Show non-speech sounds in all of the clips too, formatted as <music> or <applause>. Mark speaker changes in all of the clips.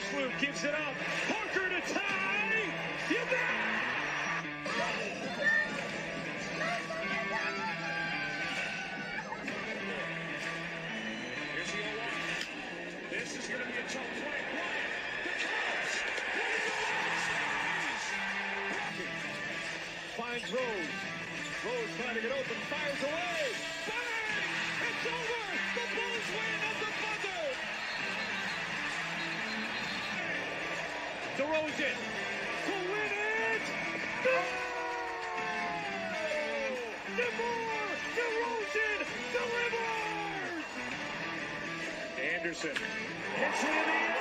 Speaker 1: Ersloop gives it up. Parker to tie. You. Here's the 0 This is going to be a tough play. The Cubs. Finds Rose. Rose trying to get open, fires away. Bang! It's over. The Bulls win DeRozan to win it. No! DeMar DeRozan delivers. Anderson hits it in the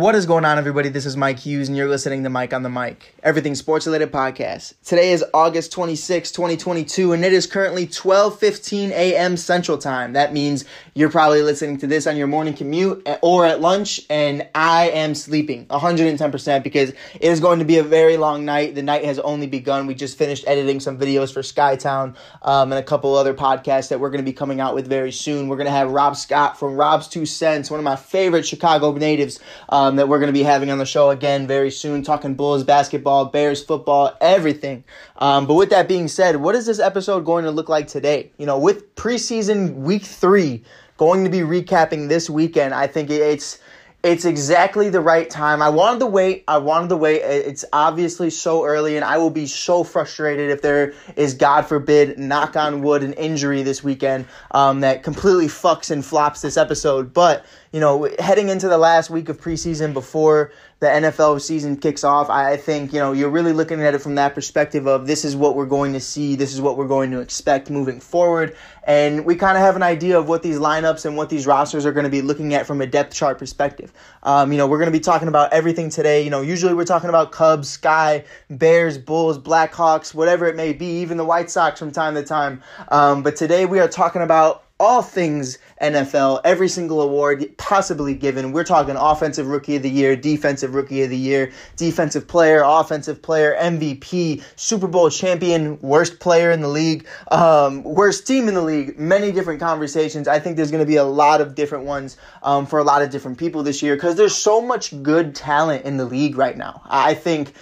Speaker 2: What is going on, everybody? This is Mike Hughes, and you're listening to Mike on the Mic, everything sports related podcast. Today is August 26, 2022, and it is currently 12:15 a.m. Central Time. That means you're probably listening to this on your morning commute or at lunch, and I am sleeping 110% because it is going to be a very long night. The night has only begun. We just finished editing some videos for Skytown um, and a couple other podcasts that we're going to be coming out with very soon. We're going to have Rob Scott from Rob's Two Cents, one of my favorite Chicago natives um, that we're going to be having on the show again very soon, talking Bulls basketball, Bears football, everything. Um, but with that being said, what is this episode going to look like today? You know, with preseason week three going to be recapping this weekend, I think it's it's exactly the right time. I wanted to wait. I wanted to wait. It's obviously so early, and I will be so frustrated if there is, God forbid, knock on wood, an injury this weekend um, that completely fucks and flops this episode. But you know, heading into the last week of preseason before the NFL season kicks off, I think, you know, you're really looking at it from that perspective of this is what we're going to see, this is what we're going to expect moving forward. And we kind of have an idea of what these lineups and what these rosters are going to be looking at from a depth chart perspective. Um, you know, we're going to be talking about everything today. You know, usually we're talking about Cubs, Sky, Bears, Bulls, Blackhawks, whatever it may be, even the White Sox from time to time. Um, but today we are talking about all things NFL, every single award possibly given. We're talking offensive rookie of the year, defensive rookie of the year, defensive player, offensive player, MVP, Super Bowl champion, worst player in the league, um, worst team in the league. Many different conversations. I think there's going to be a lot of different ones um, for a lot of different people this year because there's so much good talent in the league right now. I think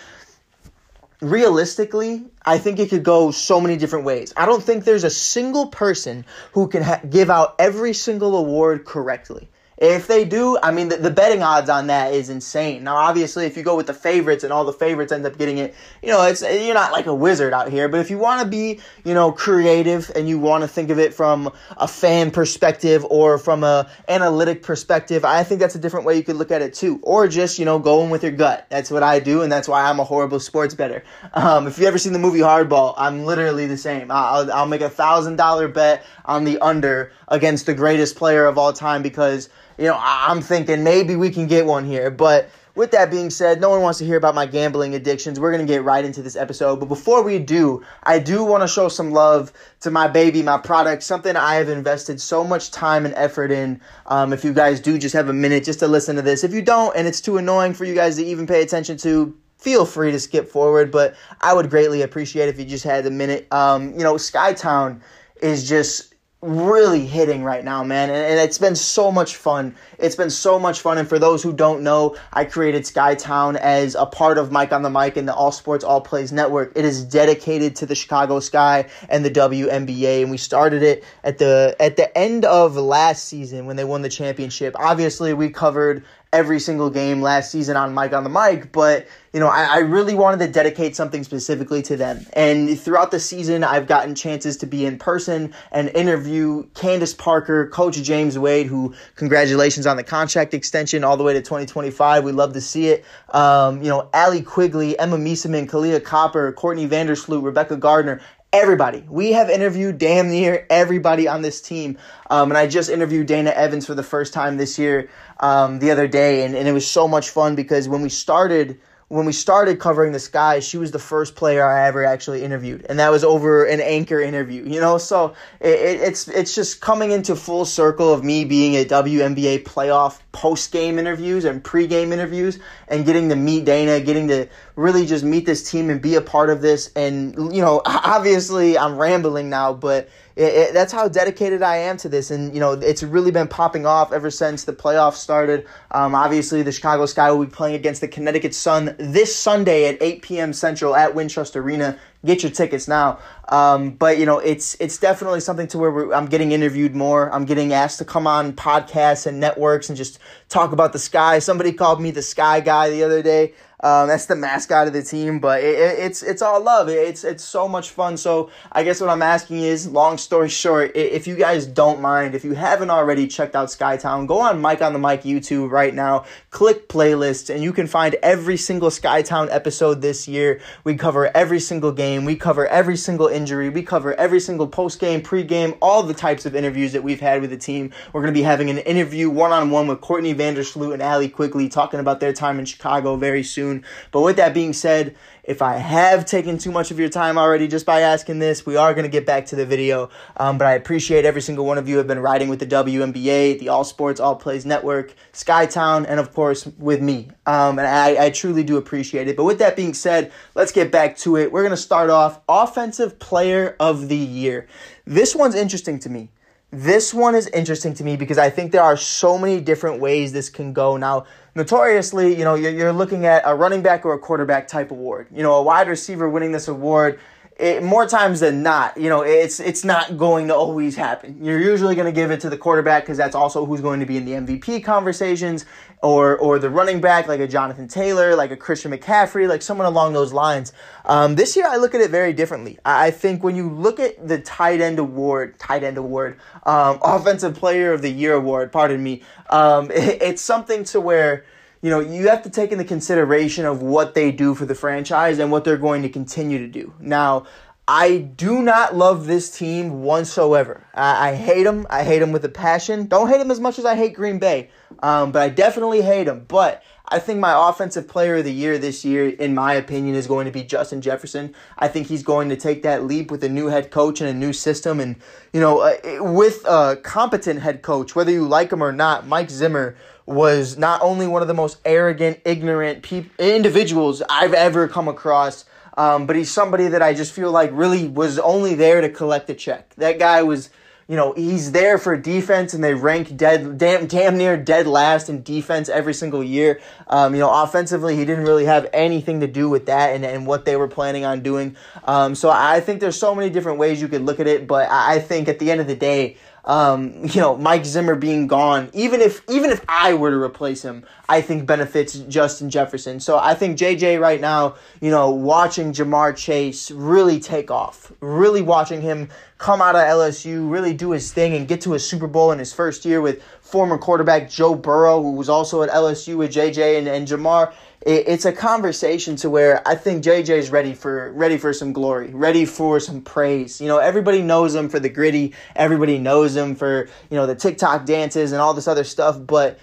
Speaker 2: realistically, I think it could go so many different ways. I don't think there's a single person who can ha- give out every single award correctly. If they do, I mean, the, the, betting odds on that is insane. Now, obviously, if you go with the favorites and all the favorites end up getting it, you know, it's you're not like a wizard out here. But if you want to be, you know, creative and you want to think of it from a fan perspective or from a analytic perspective, I think that's a different way you could look at it too. Or just, you know, going with your gut. That's what I do, and that's why I'm a horrible sports better. Um, if you ever seen the movie Hardball, I'm literally the same. I'll, I'll make a thousand dollar bet on the under against the greatest player of all time because you know, I'm thinking maybe we can get one here. But with that being said, no one wants to hear about my gambling addictions. We're going to get right into this episode. But before we do, I do want to show some love to my baby, my product, something I have invested so much time and effort in. Um, if you guys do just have a minute just to listen to this, if you don't and it's too annoying for you guys to even pay attention to, feel free to skip forward. But I would greatly appreciate if you just had a minute. Um, you know, Skytown is just really hitting right now, man. And, and, it's been so much fun. It's been so much fun. And for those who don't know, I created Skytown as a part of Mike on the Mic and the All Sports All Plays Network. It is dedicated to the Chicago Sky and the WNBA. And we started it at the at the end of last season when they won the championship. Obviously, we covered every single game last season on Mike on the Mic, but you know, I, I, really wanted to dedicate something specifically to them. And throughout the season, I've gotten chances to be in person and interview Candace Parker, Coach James Wade, who congratulations on the contract extension all the way to 2025. We love to see it. Um, you know, Allie Quigley, Emma Meesseman, Kahleah Copper, Courtney Vandersloot, Rebekah Gardner, everybody. We have interviewed damn near everybody on this team. Um, and I just interviewed Dana Evans for the first time this year um, the other day. And, and it was so much fun because when we started when we started covering the sky, she was the first player I ever actually interviewed, and that was over an anchor interview. You know, so it, it, it's it's just coming into full circle of me being at WNBA playoff post game interviews and pre game interviews, and getting to meet Dana, getting to really just meet this team and be a part of this. And you know, <laughs> obviously I'm rambling now, but it, it, that's how dedicated I am to this. And, you know, it's really been popping off ever since the playoffs started. Um, obviously, the Chicago Sky will be playing against the Connecticut Sun this Sunday at 8 p.m. Central at Wintrust Arena. Get your tickets now. Um, but you know, it's it's definitely something to where I'm getting interviewed more. I'm getting asked to come on podcasts and networks and just talk about the sky. Somebody called me the sky guy the other day. Um, that's the mascot of the team, but it, it, it's it's all love. It's it's so much fun. So I guess what I'm asking is, long story short, if you guys don't mind, if you haven't already checked out Skytown, go on Mike on the Mic YouTube right now, click playlists, and you can find every single Skytown episode this year. We cover every single game, we cover every single injury, we cover every single post game, pre game, all the types of interviews that we've had with the team. We're gonna be having an interview one on one with Courtney Vandersloot and Allie Quigley talking about their time in Chicago very soon soon. But with that being said, if I have taken too much of your time already just by asking this, we are going to get back to the video. Um, but I appreciate every single one of you have been riding with the WNBA, the All Sports All Plays Network, Skytown, and of course with me. Um, and I, I truly do appreciate it. But with that being said, let's get back to it. We're going to start off Offensive Player of the Year. This one's interesting to me. This one is interesting to me because I think there are so many different ways this can go. Now, notoriously, you know, you're, looking at a running back or a quarterback type award. You know, a wide receiver winning this award it, more times than not, you know, it's it's not going to always happen. You're usually going to give it to the quarterback because that's also who's going to be in the MVP conversations, or or the running back like a Jonathan Taylor, like a Christian McCaffrey, like someone along those lines. Um, this year, I look at it very differently. I think when you look at the tight end award, tight end award, um, <laughs> offensive player of the year award, pardon me, um, <laughs> it, it's something to where you know, you have to take into consideration of what they do for the franchise and what they're going to continue to do. Now, I do not love this team whatsoever. I, I hate them. I hate them with a passion. Don't hate them as much as I hate Green Bay, um, but I definitely hate them. But I think my offensive player of the year this year, in my opinion, is going to be Justin Jefferson. I think he's going to take that leap with a new head coach and a new system. And, you know, uh, with a competent head coach, whether you like him or not, Mike Zimmer was not only one of the most arrogant, ignorant peop- individuals I've ever come across, um, but he's somebody that I just feel like really was only there to collect a check. That guy was, you know, he's there for defense, and they rank dead, damn, damn near dead last in defense every single year. Um, you know, offensively, he didn't really have anything to do with that and, and what they were planning on doing. Um, so I think there's so many different ways you could look at it, but I think at the end of the day, um, you know, Mike Zimmer being gone, even if even if I were to replace him, I think benefits Justin Jefferson. So I think JJ right now, you know, watching Ja'Marr Chase really take off, really watching him come out of LSU, really do his thing and get to a Super Bowl in his first year with former quarterback Joe Burrow, who was also at LSU with JJ and, and Ja'Marr it, it's a conversation to where I think JJ's ready for ready for some glory, ready for some praise. You know, everybody knows him for the gritty, everybody knows him for you know the TikTok dances and all this other stuff, but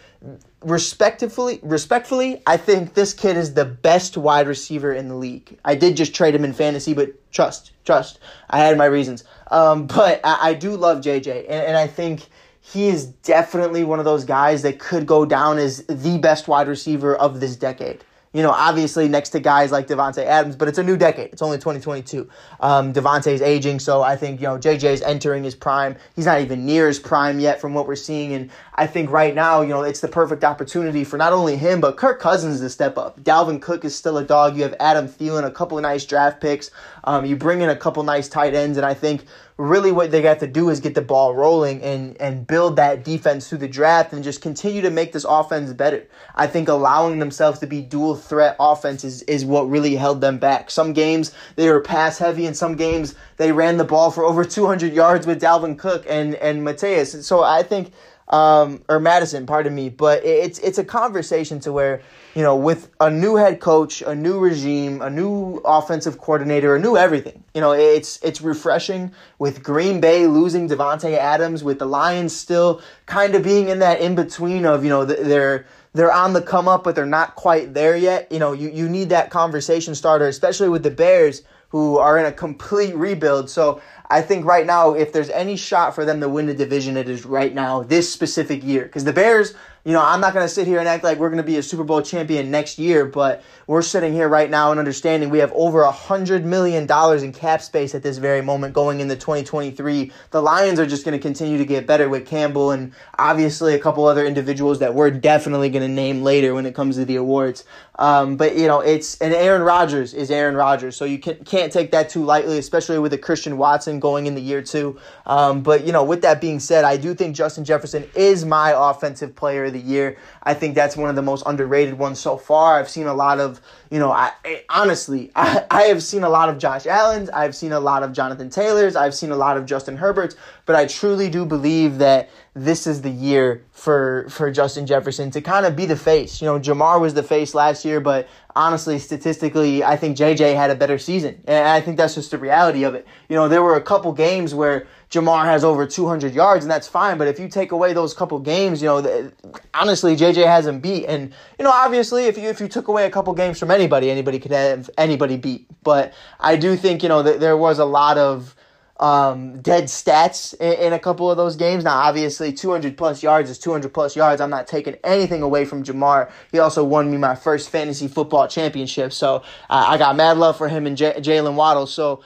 Speaker 2: respectfully respectfully i think this kid is the best wide receiver in the league. I did just trade him in fantasy but trust trust. I had my reasons. Um, but I, I, do love jj and, and i think he is definitely one of those guys that could go down as the best wide receiver of this decade. You know, obviously next to guys like Davante Adams, but it's a new decade. It's only 2022. Um, Davante's aging, so I think, you know, JJ's entering his prime. He's not even near his prime yet from what we're seeing. And I think right now, you know, it's the perfect opportunity for not only him, but Kirk Cousins to step up. Dalvin Cook is still a dog. You have Adam Thielen, a couple of nice draft picks. Um, you bring in a couple nice tight ends, and I think really what they got to do is get the ball rolling and and build that defense through the draft and just continue to make this offense better. I think allowing themselves to be dual threat offense is, is what really held them back. Some games they were pass heavy and some games they ran the ball for over 200 yards with Dalvin Cook and and Mateus. So I think um, or Mattison, pardon me, but it's it's a conversation to where you know with a new head coach, a new regime, a new offensive coordinator, a new everything. You know, it's it's refreshing with Green Bay losing Davante Adams, with the Lions still kind of being in that in between of you know they're they're on the come up, but they're not quite there yet. You know, you you need that conversation starter, especially with the Bears who are in a complete rebuild. So I think right now, if there's any shot for them to win the division, it is right now, this specific year. Because the Bears, you know, I'm not going to sit here and act like we're going to be a Super Bowl champion next year, but we're sitting here right now and understanding we have over a $100 million in cap space at this very moment going into 2023. The Lions are just going to continue to get better with Campbell and obviously a couple other individuals that we're definitely going to name later when it comes to the awards. Um, but, you know, it's, and Aaron Rodgers is Aaron Rodgers, so you can, can't take that too lightly, especially with a Christian Watson going in the year two. Um, but, you know, with that being said, I do think Justin Jefferson is my offensive player the year. I think that's one of the most underrated ones so far. I've seen a lot of, you know, I, I honestly, <laughs> I, I have seen a lot of Josh Allen's, I've seen a lot of Jonathan Taylor's, I've seen a lot of Justin Herbert's, but I truly do believe that this is the year for for Justin Jefferson to kind of be the face. You know, Ja'Marr was the face last year, but honestly, statistically, I think JJ had a better season. And I think that's just the reality of it. You know, there were a couple games where Ja'Marr has over 200 yards, and that's fine. But if you take away those couple games, you know, the, honestly, JJ hasn't beat. And you know, obviously, if you if you took away a couple games from anybody, anybody could have anybody beat. But I do think you know that there was a lot of um, dead stats in, in, a couple of those games. Now, obviously, 200 plus yards is 200 plus yards. I'm not taking anything away from Ja'Marr. He also won me my first fantasy football championship. So I got mad love for him and J- Jalen Waddle. So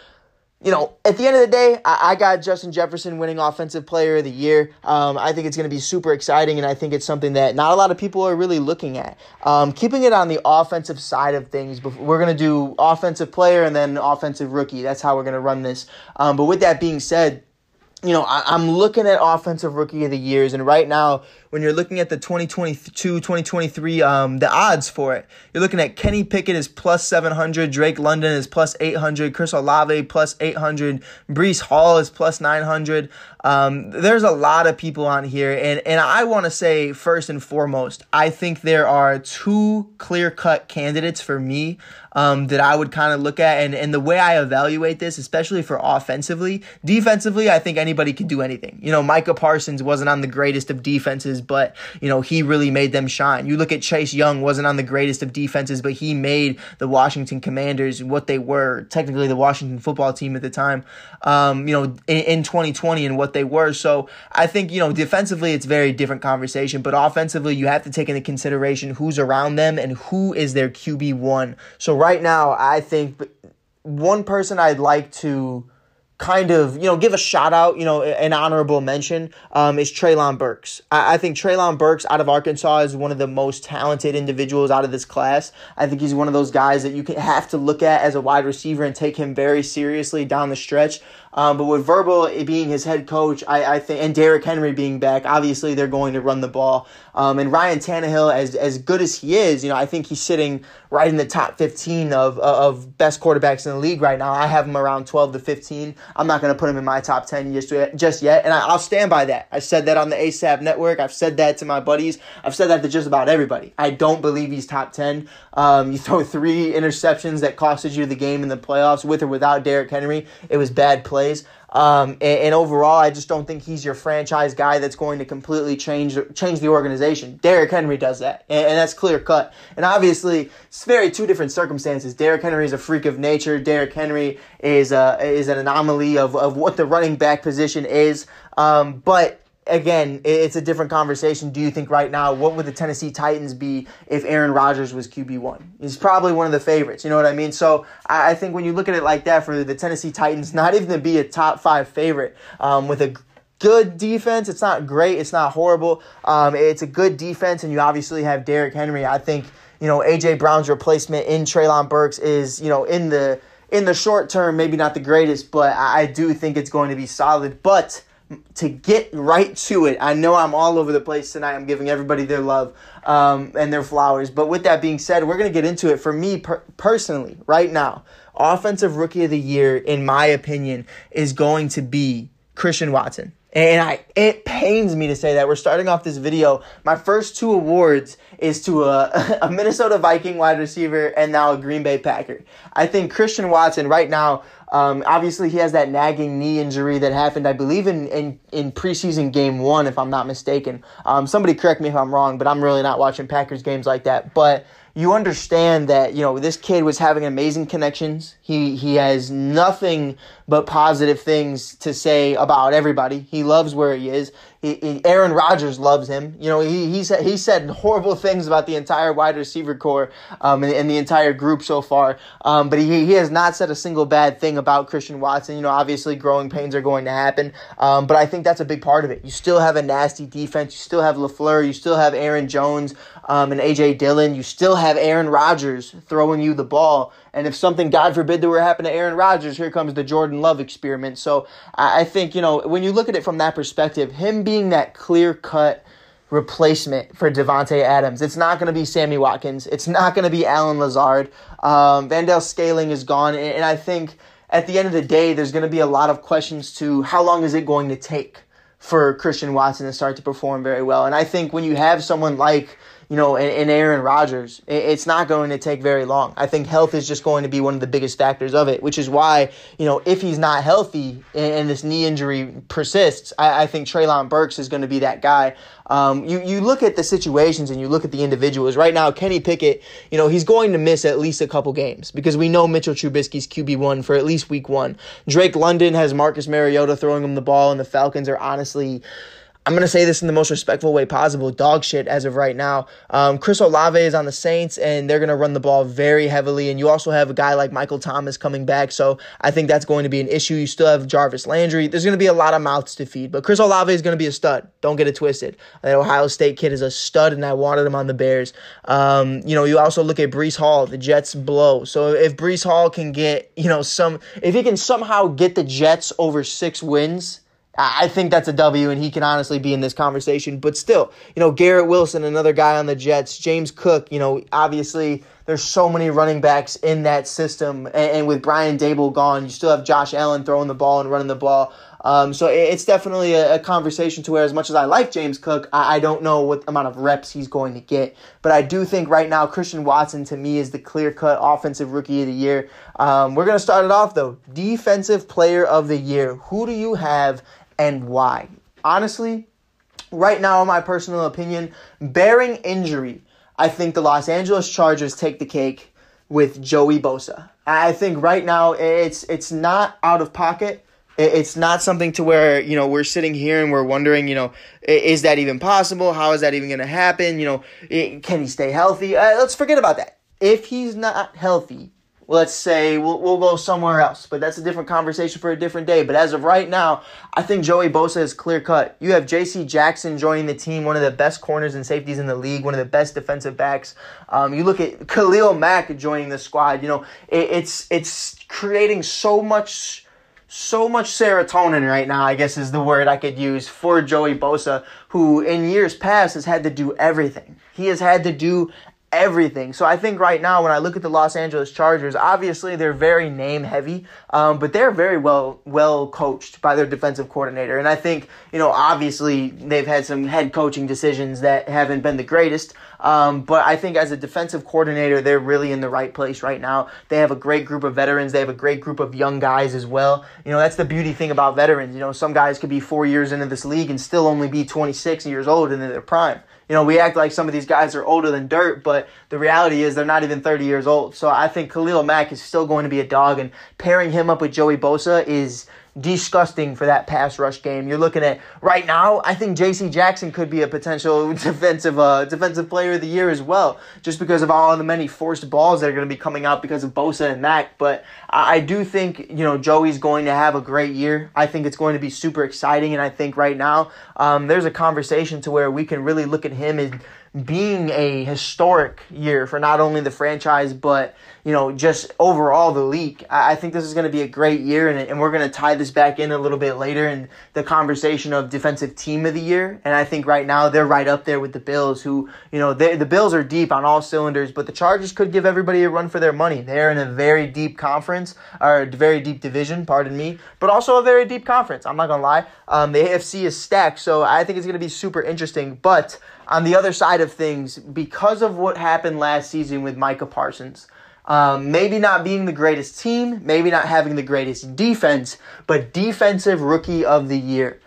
Speaker 2: you know, at the end of the day, I, I, got Justin Jefferson winning Offensive Player of the Year. Um, I think it's going to be super exciting, and I think it's something that not a lot of people are really looking at. Um, keeping it on the offensive side of things, we're going to do Offensive Player and then Offensive Rookie. That's how we're going to run this. Um, but with that being said, you know, I, am looking at offensive rookie of the years, and right now, when you're looking at the 2022, 2023, um, the odds for it, you're looking at Kenny Pickett is plus 700, Drake London is plus 800, Chris Olave plus 800, Breece Hall is plus 900. Um, there's a lot of people on here, and, and I want to say, first and foremost, I think there are two clear cut candidates for me um, that I would kind of look at. And, and the way I evaluate this, especially for offensively, defensively, I think anybody can do anything. You know, Micah Parsons wasn't on the greatest of defenses, but, you know, he really made them shine. You look at Chase Young, wasn't on the greatest of defenses, but he made the Washington Commanders what they were, technically the Washington football team at the time, um, you know, in, in 2020 and what they were. So I think, you know, defensively, it's very different conversation, but offensively, you have to take into consideration who's around them and who is their QB1. So right now, I think one person I'd like to kind of, you know, give a shout out, you know, an honorable mention um, is Treylon Burks. I, I think Treylon Burks out of Arkansas is one of the most talented individuals out of this class. I think he's one of those guys that you can have to look at as a wide receiver and take him very seriously down the stretch. Um, but with Vrabel being his head coach, I, I think, and Derrick Henry being back, obviously they're going to run the ball. Um, and Ryan Tannehill, as as good as he is, you know, I think he's sitting right in the top 15 of of best quarterbacks in the league right now. I have him around 12 to 15. I'm not going to put him in my top 10 just just yet, and I, will stand by that. I said that on the ASAP network. I've said that to my buddies. I've said that to just about everybody. I don't believe he's top 10. Um, you throw three interceptions that costed you the game in the playoffs with or without Derrick Henry. It was bad plays. Um, and, and, overall, I just don't think he's your franchise guy that's going to completely change change the organization. Derrick Henry does that, and, and, that's clear cut. And obviously, it's very two different circumstances. Derrick Henry is a freak of nature. Derrick Henry is a, is an anomaly of, of what the running back position is. Um, but again, it's a different conversation. Do you think right now, what would the Tennessee Titans be if Aaron Rodgers was QB1? He's probably one of the favorites. You know what I mean? So I think when you look at it like that, for the Tennessee Titans, not even to be a top five favorite um, with a good defense, it's not great, it's not horrible. Um, it's a good defense, and you obviously have Derrick Henry. I think, you know, A.J. Brown's replacement in Treylon Burks is, you know, in the in the short term, maybe not the greatest, but I do think it's going to be solid. But to get right to it, I know I'm all over the place tonight. I'm giving everybody their love um, and their flowers. But with that being said, we're going to get into it. For me per- personally, right now, offensive rookie of the year, in my opinion, is going to be Christian Watson. And I, it pains me to say that we're starting off this video. My first two awards is to a, <laughs> a Minnesota Viking wide receiver and now a Green Bay Packer. I think Christian Watson right now, um, obviously he has that nagging knee injury that happened, I believe in, in, in preseason game one, if I'm not mistaken. Um, somebody correct me if I'm wrong, but I'm really not watching Packers games like that. But you understand that you know this kid was having amazing connections. He he has nothing but positive things to say about everybody. He loves where he is. He, he, Aaron Rodgers loves him. You know, he he said he said horrible things about the entire wide receiver core um, and, and the entire group so far. Um, but he he has not said a single bad thing about Christian Watson. You know, obviously growing pains are going to happen. Um, but I think that's a big part of it. You still have a nasty defense. You still have LaFleur. You still have Aaron Jones um, and AJ Dillon. You still have Aaron Rodgers throwing you the ball. And if something, God forbid, that were to happen to Aaron Rodgers, here comes the Jordan Love experiment. So I think, you know, when you look at it from that perspective, him being that clear cut replacement for Davante Adams, it's not going to be Sammy Watkins. It's not going to be Allen Lazard. Um, Valdes-Scantling is gone. And I think at the end of the day, there's going to be a lot of questions to how long is it going to take for Christian Watson to start to perform very well. And I think when you have someone like you know, and, in Aaron Rodgers. it's not going to take very long. I think health is just going to be one of the biggest factors of it, which is why, you know, if he's not healthy and, and this knee injury persists, I, I think Treylon Burks is going to be that guy. Um, you, you look at the situations and you look at the individuals. Right now, Kenny Pickett, you know, he's going to miss at least a couple games because we know Mitchell Trubisky's QB1 for at least week one. Drake London has Marcus Mariota throwing him the ball, and the Falcons are honestly I'm going to say this in the most respectful way possible. Dog shit as of right now. Um, Chris Olave is on the Saints, and they're going to run the ball very heavily. And you also have a guy like Michael Thomas coming back, so I think that's going to be an issue. You still have Jarvis Landry. There's going to be a lot of mouths to feed, but Chris Olave is going to be a stud. Don't get it twisted. That Ohio State kid is a stud, and I wanted him on the Bears. Um, you know, you also look at Breece Hall. The Jets blow. So if Breece Hall can get, you know, some, if he can somehow get the Jets over six wins I think that's a W, and he can honestly be in this conversation. But still, you know, Garrett Wilson, another guy on the Jets, James Cook, you know, obviously there's so many running backs in that system. And, and with Brian Daboll gone, you still have Josh Allen throwing the ball and running the ball. Um, so it's definitely a, a, conversation to where, as much as I like James Cook, I, I, don't know what amount of reps he's going to get. But I do think right now Christian Watson to me is the clear cut offensive rookie of the year. Um, we're gonna start it off though. Defensive player of the year. Who do you have and why. Honestly, right now, in my personal opinion, bearing injury, I think the Los Angeles Chargers take the cake with Joey Bosa. I think right now it's it's not out of pocket. It's not something to where you know we're sitting here and we're wondering, you know, is that even possible? How is that even going to happen? You know, can he stay healthy? Uh, let's forget about that. If he's not healthy, let's say we'll, we'll go somewhere else, but that's a different conversation for a different day. But as of right now, I think Joey Bosa is clear cut. You have J.C. Jackson joining the team, one of the best corners and safeties in the league, one of the best defensive backs. Um, you look at Khalil Mack joining the squad. You know, it, it's it's creating so much so much serotonin right now, I guess is the word I could use for Joey Bosa, who in years past has had to do everything. He has had to do everything. So I think right now, when I look at the Los Angeles Chargers, obviously they're very name heavy, um, but they're very well well coached by their defensive coordinator. And I think you know, obviously they've had some head coaching decisions that haven't been the greatest. Um, but I think as a defensive coordinator, they're really in the right place right now. They have a great group of veterans. They have a great group of young guys as well. You know, that's the beauty thing about veterans. You know, some guys could be four years into this league and still only be 26 years old and in their prime you know, we act like some of these guys are older than dirt, but the reality is they're not even 30 years old. So I think Khalil Mack is still going to be a dog, and pairing him up with Joey Bosa is disgusting for that pass rush game. You're looking at right now. I think J.C. Jackson could be a potential <laughs> defensive uh, defensive player of the year as well, just because of all the many forced balls that are going to be coming out because of Bosa and Mack. But I do think you know Joey's going to have a great year. I think it's going to be super exciting, and I think right now um, there's a conversation to where we can really look at him and being a historic year for not only the franchise but you know just overall the league. I, I think this is going to be a great year, and, and we're going to tie this back in a little bit later in the conversation of defensive team of the year. And I think right now they're right up there with the Bills, who you know the Bills are deep on all cylinders, but the Chargers could give everybody a run for their money. They're in a very deep conference or a very deep division, pardon me, but also a very deep conference. I'm not gonna lie. Um, the AFC is stacked, so I think it's going to be super interesting, but on the other side of things, because of what happened last season with Micah Parsons, um, maybe not being the greatest team, maybe not having the greatest defense, but defensive rookie of the year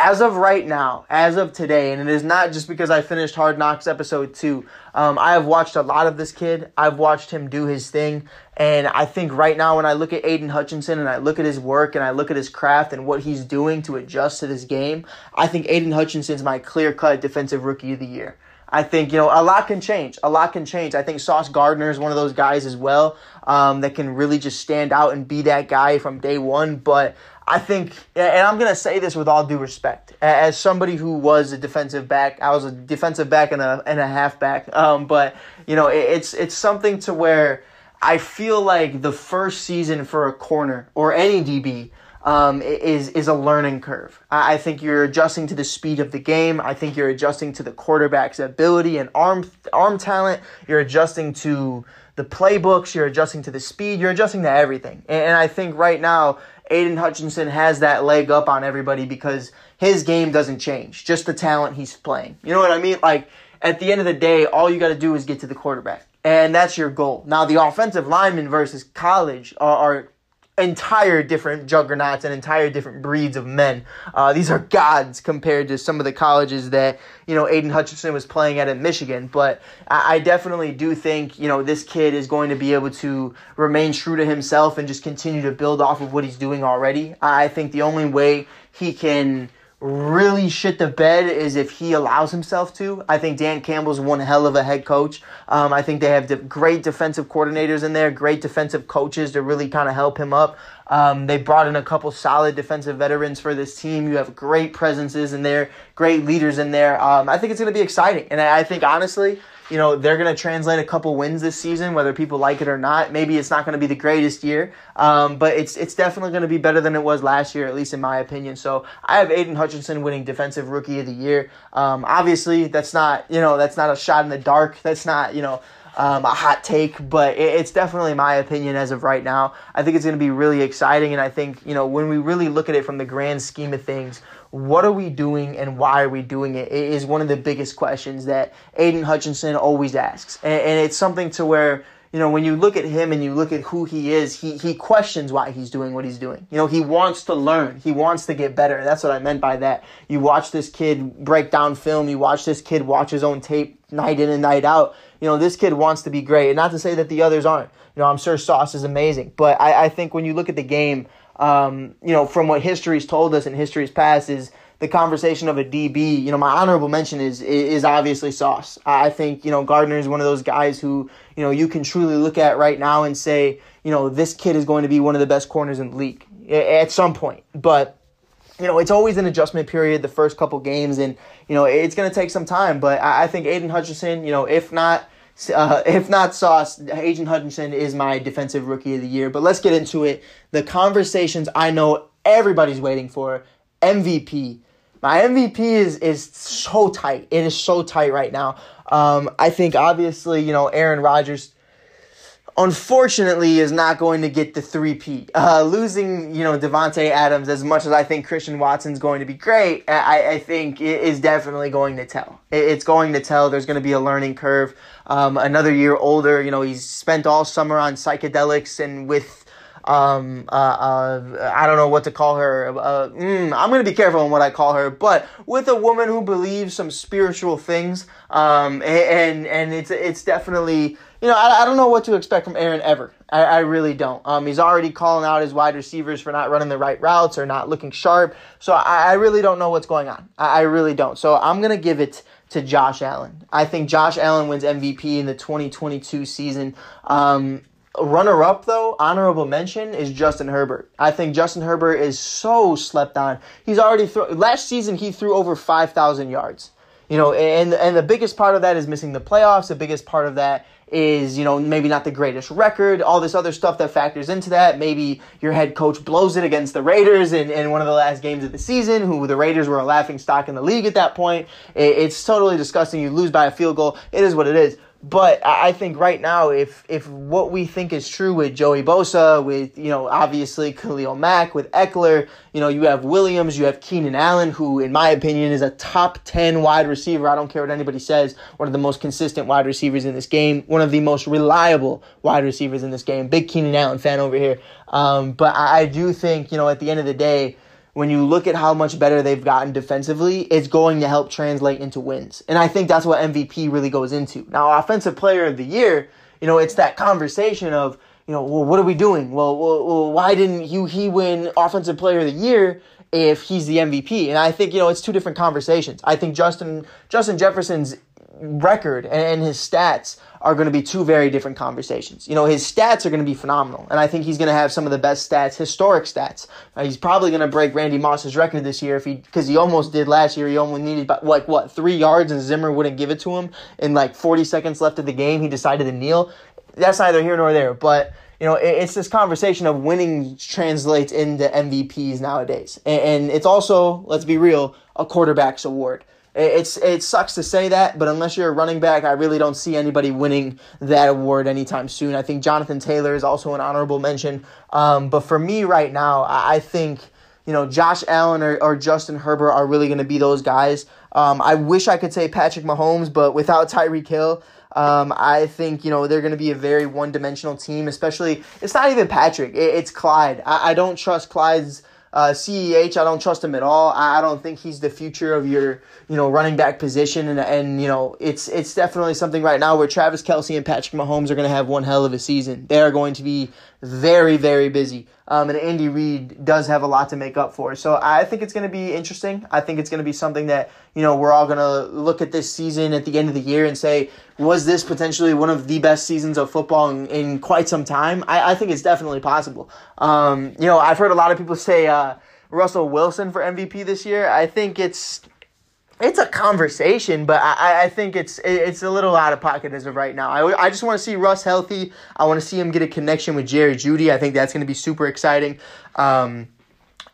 Speaker 2: as of right now, as of today, and it is not just because I finished Hard Knocks episode two. Um, I have watched a lot of this kid. I've watched him do his thing, and I think right now when I look at Aidan Hutchinson and I look at his work and I look at his craft and what he's doing to adjust to this game, I think Aidan Hutchinson's my clear cut defensive rookie of the year. I think, you know, a lot can change. A lot can change. I think Sauce Gardner is one of those guys as well um, that can really just stand out and be that guy from day one. But I think, and I'm going to say this with all due respect, as somebody who was a defensive back, I was a defensive back and a and a halfback. Um, but you know, it's it's something to where I feel like the first season for a corner or any DB um, is is a learning curve. I think you're adjusting to the speed of the game. I think you're adjusting to the quarterback's ability and arm arm talent. You're adjusting to the playbooks. You're adjusting to the speed. You're adjusting to everything. And, I think right now Aidan Hutchinson has that leg up on everybody because his game doesn't change, just the talent he's playing. You know what I mean? Like, at the end of the day, all you got to do is get to the quarterback. And that's your goal. Now, the offensive lineman versus college are, are entire different juggernauts and entire different breeds of men. Uh, these are gods compared to some of the colleges that you know Aidan Hutchinson was playing at in Michigan. But I, I definitely do think you know this kid is going to be able to remain true to himself and just continue to build off of what he's doing already. I think the only way he can really shit the bed is if he allows himself to. I think Dan Campbell's one hell of a head coach. Um, I think they have de- great defensive coordinators in there, great defensive coaches to really kind of help him up. Um, they brought in a couple solid defensive veterans for this team. You have great presences in there, great leaders in there. Um, I think it's going to be exciting. And I, I think, honestly, you know, they're going to translate a couple wins this season, whether people like it or not. Maybe it's not going to be the greatest year, um, but it's it's definitely going to be better than it was last year, at least in my opinion. So I have Aidan Hutchinson winning Defensive Rookie of the Year. Um, obviously, that's not you know that's not a shot in the dark. That's not you know um, a hot take, but it, it's definitely my opinion as of right now. I think it's going to be really exciting, and I think you know when we really look at it from the grand scheme of things, what are we doing and why are we doing it? It is one of the biggest questions that Aidan Hutchinson always asks. And, and, it's something to where, you know, when you look at him and you look at who he is, he, he questions why he's doing what he's doing. You know, he wants to learn. He wants to get better. That's what I meant by that. You watch this kid break down film. You watch this kid watch his own tape night in and night out. You know, this kid wants to be great. And not to say that the others aren't. You know, I'm sure Sauce is amazing. But I, I think when you look at the game, um, you know, from what history's told us and history's past is the conversation of a DB. You know, my honorable mention is is obviously Sauce. I think you know Gardner is one of those guys who you know you can truly look at right now and say, you know, this kid is going to be one of the best corners in the league at some point. But you know, it's always an adjustment period the first couple games, and you know it's going to take some time. But I, I think Aidan Hutchinson, you know, if not. Uh, if not Sauce, Aidan Hutchinson is my defensive rookie of the year. But let's get into it. The conversations I know everybody's waiting for MVP. My MVP is is so tight. It is so tight right now. Um, I think obviously, you know, Aaron Rodgers unfortunately is not going to get the three P. Uh, losing, you know, Davante Adams as much as I think Christian Watson's going to be great, I, I think it is definitely going to tell. It's going to tell. There's going to be a learning curve. Um, another year older, you know, he's spent all summer on psychedelics and with um, uh, uh, I don't know what to call her. Uh, mm, I'm going to be careful on what I call her, but with a woman who believes some spiritual things, um, and and it's it's definitely you know I, I don't know what to expect from Aaron ever. I, I really don't. Um, he's already calling out his wide receivers for not running the right routes or not looking sharp. So I, I really don't know what's going on. I, I really don't. So I'm going to give it to Josh Allen. I think Josh Allen wins MVP in the 2022 season. Um, runner up though, honorable mention is Justin Herbert. I think Justin Herbert is so slept on. He's already throw last season he threw over 5,000 yards. You know, and and the biggest part of that is missing the playoffs. The biggest part of that is, you know, maybe not the greatest record, all this other stuff that factors into that. Maybe your head coach blows it against the Raiders in, in one of the last games of the season, who the Raiders were a laughing stock in the league at that point. It, it's totally disgusting. You lose by a field goal. It is what it is. But I think right now, if if what we think is true with Joey Bosa, with you know obviously Khalil Mack, with Ekeler, you know you have Williams, you have Keenan Allen, who in my opinion is a top ten wide receiver. I don't care what anybody says. One of the most consistent wide receivers in this game, one of the most reliable wide receivers in this game. Big Keenan Allen fan over here. Um, but I, I do think you know at the end of the day when you look at how much better they've gotten defensively, it's going to help translate into wins. And I think that's what MVP really goes into. Now, offensive player of the year, you know, it's that conversation of, you know, well, what are we doing? Well, well, well why didn't you he win offensive player of the year if he's the MVP? And I think, you know, it's two different conversations. I think Justin Justin Jefferson's record and his stats are going to be two very different conversations. You know, his stats are going to be phenomenal, and I think he's going to have some of the best stats, historic stats. Uh, he's probably going to break Randy Moss's record this year if he, because he almost did last year. He only needed like what three yards, and Zimmer wouldn't give it to him in like 40 seconds left of the game. He decided to kneel. That's neither here nor there, but you know, it's this conversation of winning translates into MVPs nowadays. And, it's also, let's be real, a quarterback's award. It's it sucks to say that, but unless you're a running back, I really don't see anybody winning that award anytime soon. I think Jonathan Taylor is also an honorable mention. Um, but for me right now, I think you know Josh Allen or, or Justin Herbert are really going to be those guys. Um, I wish I could say Patrick Mahomes, but without Tyreek Hill, um, I think you know they're going to be a very one-dimensional team. Especially, it's not even Patrick; it, it's Clyde. I, I don't trust Clyde's uh, CEH, I don't trust him at all. I, I don't think he's the future of your, you know, running back position. And, and, you know, it's it's definitely something right now where Travis Kelce and Patrick Mahomes are going to have one hell of a season. They are going to be very, very busy. Um, and Andy Reid does have a lot to make up for. So I think it's going to be interesting. I think it's going to be something that, you know, we're all going to look at this season at the end of the year and say, was this potentially one of the best seasons of football in, in quite some time? I, I think it's definitely possible. Um, you know, I've heard a lot of people say uh, Russell Wilson for MVP this year. I think it's it's a conversation, but I, I think it's it's a little out of pocket as of right now. I, I just want to see Russ healthy. I want to see him get a connection with Jerry Jeudy. I think that's going to be super exciting. Um,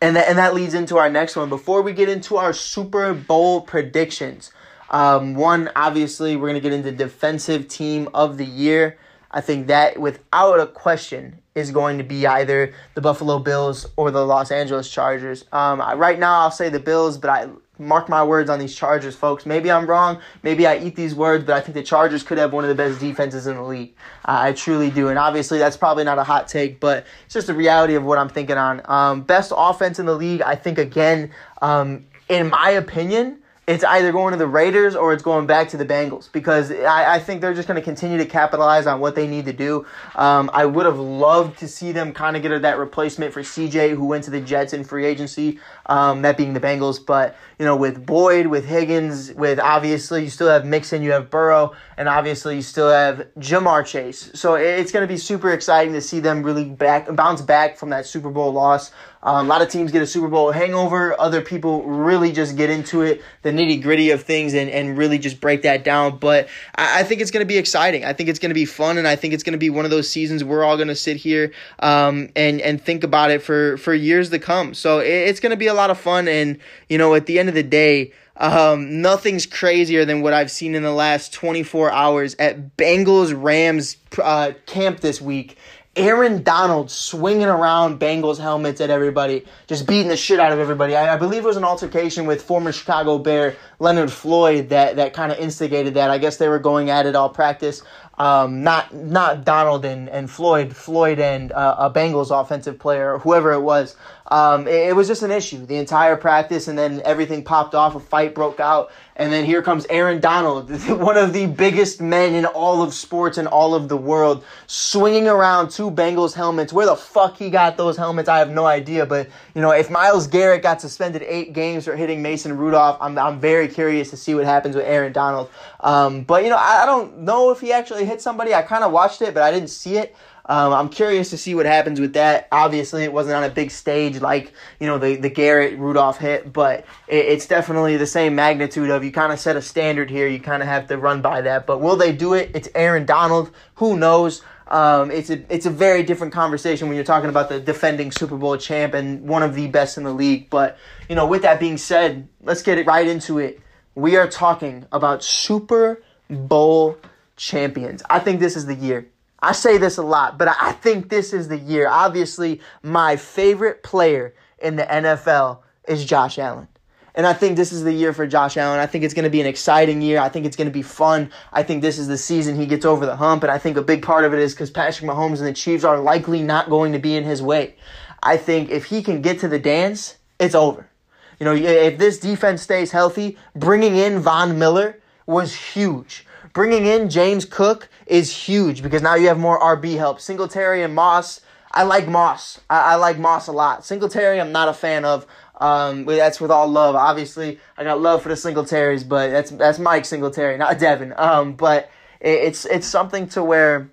Speaker 2: and that, and that leads into our next one. Before we get into our Super Bowl predictions, um, one obviously we're going to get into defensive team of the year. I think that without a question is going to be either the Buffalo Bills or the Los Angeles Chargers. Um, right now I'll say the Bills, but I mark my words on these Chargers, folks. Maybe I'm wrong. Maybe I eat these words, but I think the Chargers could have one of the best defenses in the league. I truly do. And obviously, that's probably not a hot take, but it's just the reality of what I'm thinking on. Um, best offense in the league, I think, again, um, in my opinion, it's either going to the Raiders or it's going back to the Bengals because I, I think they're just going to continue to capitalize on what they need to do. Um, I would have loved to see them kind of get that replacement for CJ who went to the Jets in free agency, um, that being the Bengals. But, you know, with Boyd, with Higgins, with obviously you still have Mixon, you have Burrow, and obviously you still have Ja'Marr Chase. So it's going to be super exciting to see them really back bounce back from that Super Bowl loss. Um, a lot of teams get a Super Bowl hangover. Other people really just get into it, the nitty gritty of things, and, and really just break that down. But I, I think it's going to be exciting. I think it's going to be fun, and I think it's going to be one of those seasons we're all going to sit here um, and and think about it for for years to come. So it, it's going to be a lot of fun, and you know, at the end of the day. Um, nothing's crazier than what I've seen in the last 24 hours at Bengals Rams uh, camp this week. Aaron Donald swinging around Bengals helmets at everybody, just beating the shit out of everybody. I, I believe it was an altercation with former Chicago Bear Leonard Floyd that, that kind of instigated that. I guess they were going at it all practice. Um, not not Donald and, and Floyd, Floyd and uh, a Bengals offensive player, whoever it was. Um, it, it, was just an issue the entire practice, and then everything popped off. A fight broke out, and then here comes Aaron Donald, <laughs> one of the biggest men in all of sports and all of the world, swinging around two Bengals helmets. Where the fuck he got those helmets, I have no idea. But you know, if Myles Garrett got suspended eight games for hitting Mason Rudolph, I'm I'm very curious to see what happens with Aaron Donald. Um, but you know, I, I don't know if he actually hit somebody. I kind of watched it, but I didn't see it. Um, I'm curious to see what happens with that. Obviously, it wasn't on a big stage like you know the the Garrett Rudolph hit, but it, it's definitely the same magnitude of you kind of set a standard here. You kind of have to run by that. But will they do it? It's Aaron Donald. Who knows? Um, it's a it's a very different conversation when you're talking about the defending Super Bowl champ and one of the best in the league. But you know, with that being said, let's get it right into it. We are talking about Super Bowl champions. I think this is the year. I say this a lot, but I think this is the year. Obviously, my favorite player in the NFL is Josh Allen. And I think this is the year for Josh Allen. I think it's going to be an exciting year. I think it's going to be fun. I think this is the season he gets over the hump. And I think a big part of it is because Patrick Mahomes and the Chiefs are likely not going to be in his way. I think if he can get to the dance, it's over. You know, if this defense stays healthy, bringing in Von Miller was huge. Bringing in James Cook is huge because now you have more RB help. Singletary and Moss. I like Moss. I, I like Moss a lot. Singletary, I'm not a fan of. Um, that's with all love. Obviously, I got love for the Singletaries, but that's that's Mike Singletary, not Devin. Um, but it, it's it's something to where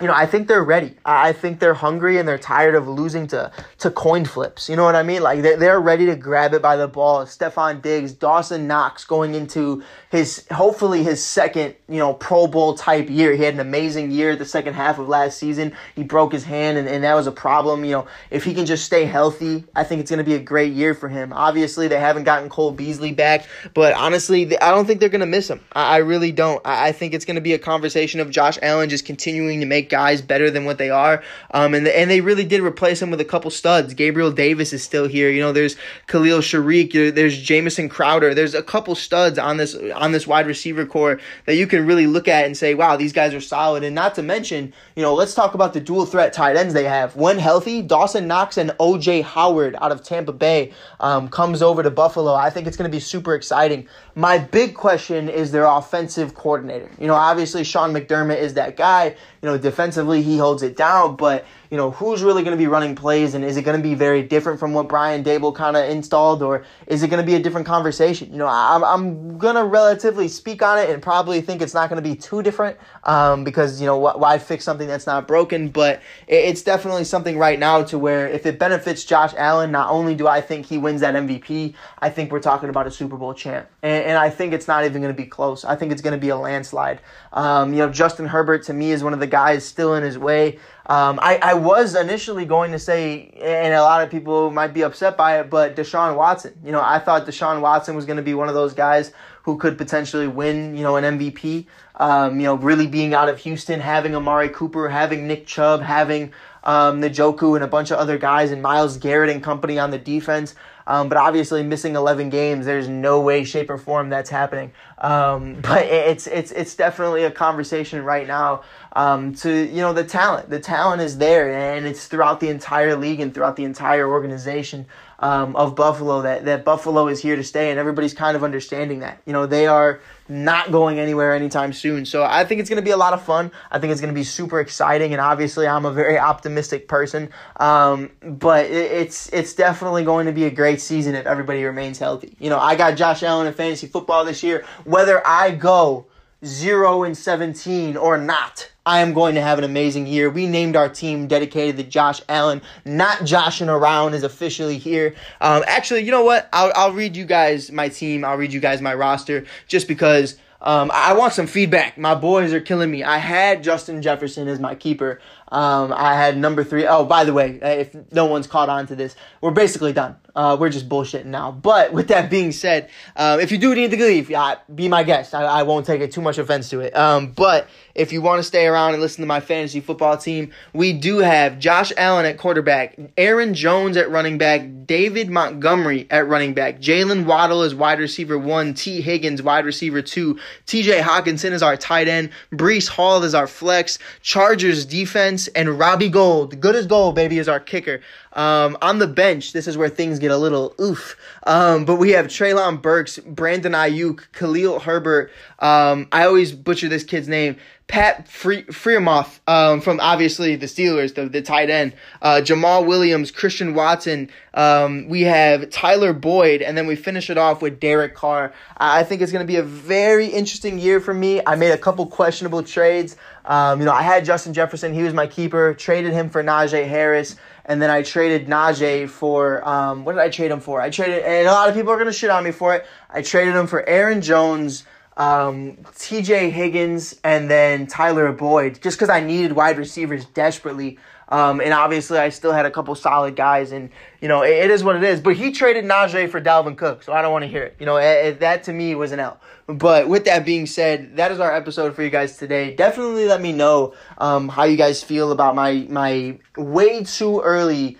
Speaker 2: you know, I think they're ready. I think they're hungry and they're tired of losing to, to coin flips. You know what I mean? Like they're, they're ready to grab it by the ball. Stefon Diggs, Dawson Knox going into his, hopefully his second, you know, Pro Bowl type year. He had an amazing year the second half of last season. He broke his hand and, and that was a problem. You know, if he can just stay healthy, I think it's going to be a great year for him. Obviously, they haven't gotten Cole Beasley back, but honestly, I don't think they're going to miss him. I, I really don't. I, I think it's going to be a conversation of Josh Allen just continuing to make guys better than what they are. Um, and the, and they really did replace him with a couple studs. Gabriel Davis is still here. You know, there's Khalil Shakir, There's Jamison Crowder. There's a couple studs on this on this wide receiver core that you can really look at and say, wow, these guys are solid. And not to mention, you know, let's talk about the dual threat tight ends they have. When healthy, Dawson Knox and OJ Howard out of Tampa Bay um, comes over to Buffalo. I think it's going to be super exciting. My big question is their offensive coordinator. You know, obviously Sean McDermott is that guy. You know, defensively he holds it down, but you know, who's really going to be running plays and is it going to be very different from what Brian Daboll kind of installed or is it going to be a different conversation? You know, I'm, I'm going to relatively speak on it and probably think it's not going to be too different um, because, you know, why fix something that's not broken? But it's definitely something right now to where if it benefits Josh Allen, not only do I think he wins that MVP, I think we're talking about a Super Bowl champ. And, and I think it's not even going to be close. I think it's going to be a landslide. Um, you know, Justin Herbert to me is one of the guys still in his way. Um, I, I was initially going to say, and a lot of people might be upset by it, but Deshaun Watson. You know, I thought Deshaun Watson was going to be one of those guys who could potentially win, you know, an MVP. Um, you know, really being out of Houston, having Amari Cooper, having Nick Chubb, having um, Njoku and a bunch of other guys, and Myles Garrett and company on the defense. Um, but obviously, missing 11 games, there's no way, shape, or form that's happening. Um, <laughs> but it's it's it's definitely a conversation right now. Um, to you know the talent, the talent is there, and it's throughout the entire league and throughout the entire organization um, of Buffalo that, that Buffalo is here to stay, and everybody's kind of understanding that. You know, they are not going anywhere anytime soon. So I think it's going to be a lot of fun. I think it's going to be super exciting, and obviously I'm a very optimistic person. Um, but it, it's it's definitely going to be a great season if everybody remains healthy. You know, I got Josh Allen in fantasy football this year. Whether I go 0 and 17 or not, I am going to have an amazing year. We named our team dedicated to Josh Allen. Not joshing around is officially here. Um, actually, you know what? I'll, I'll read you guys my team. I'll read you guys my roster just because um, I want some feedback. My boys are killing me. I had Justin Jefferson as my keeper. Um, I had number three. Oh, by the way, if no one's caught on to this, we're basically done. Uh, we're just bullshitting now. But with that being said, uh, if you do need to leave, be my guest. I, I won't take it too much offense to it. Um, but if you want to stay around and listen to my fantasy football team, we do have Josh Allen at quarterback, Aaron Jones at running back, David Montgomery at running back, Jaylen Waddle is wide receiver one, Tee Higgins wide receiver two, TJ Hockenson is our tight end, Breece Hall is our flex, Chargers defense, and Robbie Gould. good as gold, baby, is our kicker. Um, on the bench, this is where things get a little oof. Um, but we have Treylon Burks, Brandon Aiyuk, Khalil Herbert. Um, I always butcher this kid's name. Pat Free- Freiermuth um, from obviously the Steelers, the, the tight end, uh, Jamaal Williams, Christian Watson. Um, we have Tyler Boyd, and then we finish it off with Derek Carr. I think it's going to be a very interesting year for me. I made a couple questionable trades. Um, you know, I had Justin Jefferson; he was my keeper. Traded him for Najee Harris and then I traded Najee for um, what did I trade him for? I traded, and a lot of people are gonna shit on me for it. I traded him for Aaron Jones, um, T.J. Higgins, and then Tyler Boyd, just because I needed wide receivers desperately. Um, and obviously, I still had a couple solid guys, and you know it, it is what it is. But he traded Najee for Dalvin Cook, so I don't want to hear it. You know it, it, that to me was an L. But with that being said, that is our episode for you guys today. Definitely let me know um, how you guys feel about my my way too early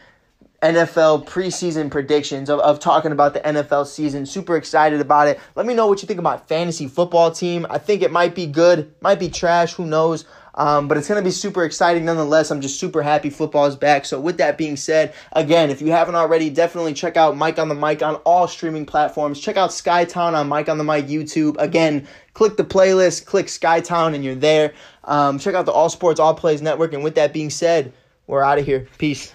Speaker 2: NFL preseason predictions of, of talking about the NFL season. Super excited about it. Let me know what you think about fantasy football team. I think it might be good, might be trash, who knows. Um, but it's going to be super exciting nonetheless. I'm just super happy football is back. So, with that being said, again, if you haven't already, definitely check out Mike on the Mic on all streaming platforms. Check out Skytown on Mike on the Mic YouTube. Again, click the playlist, click Skytown, and you're there. Um, check out the All Sports All Plays Network. And with that being said, we're out of here. Peace.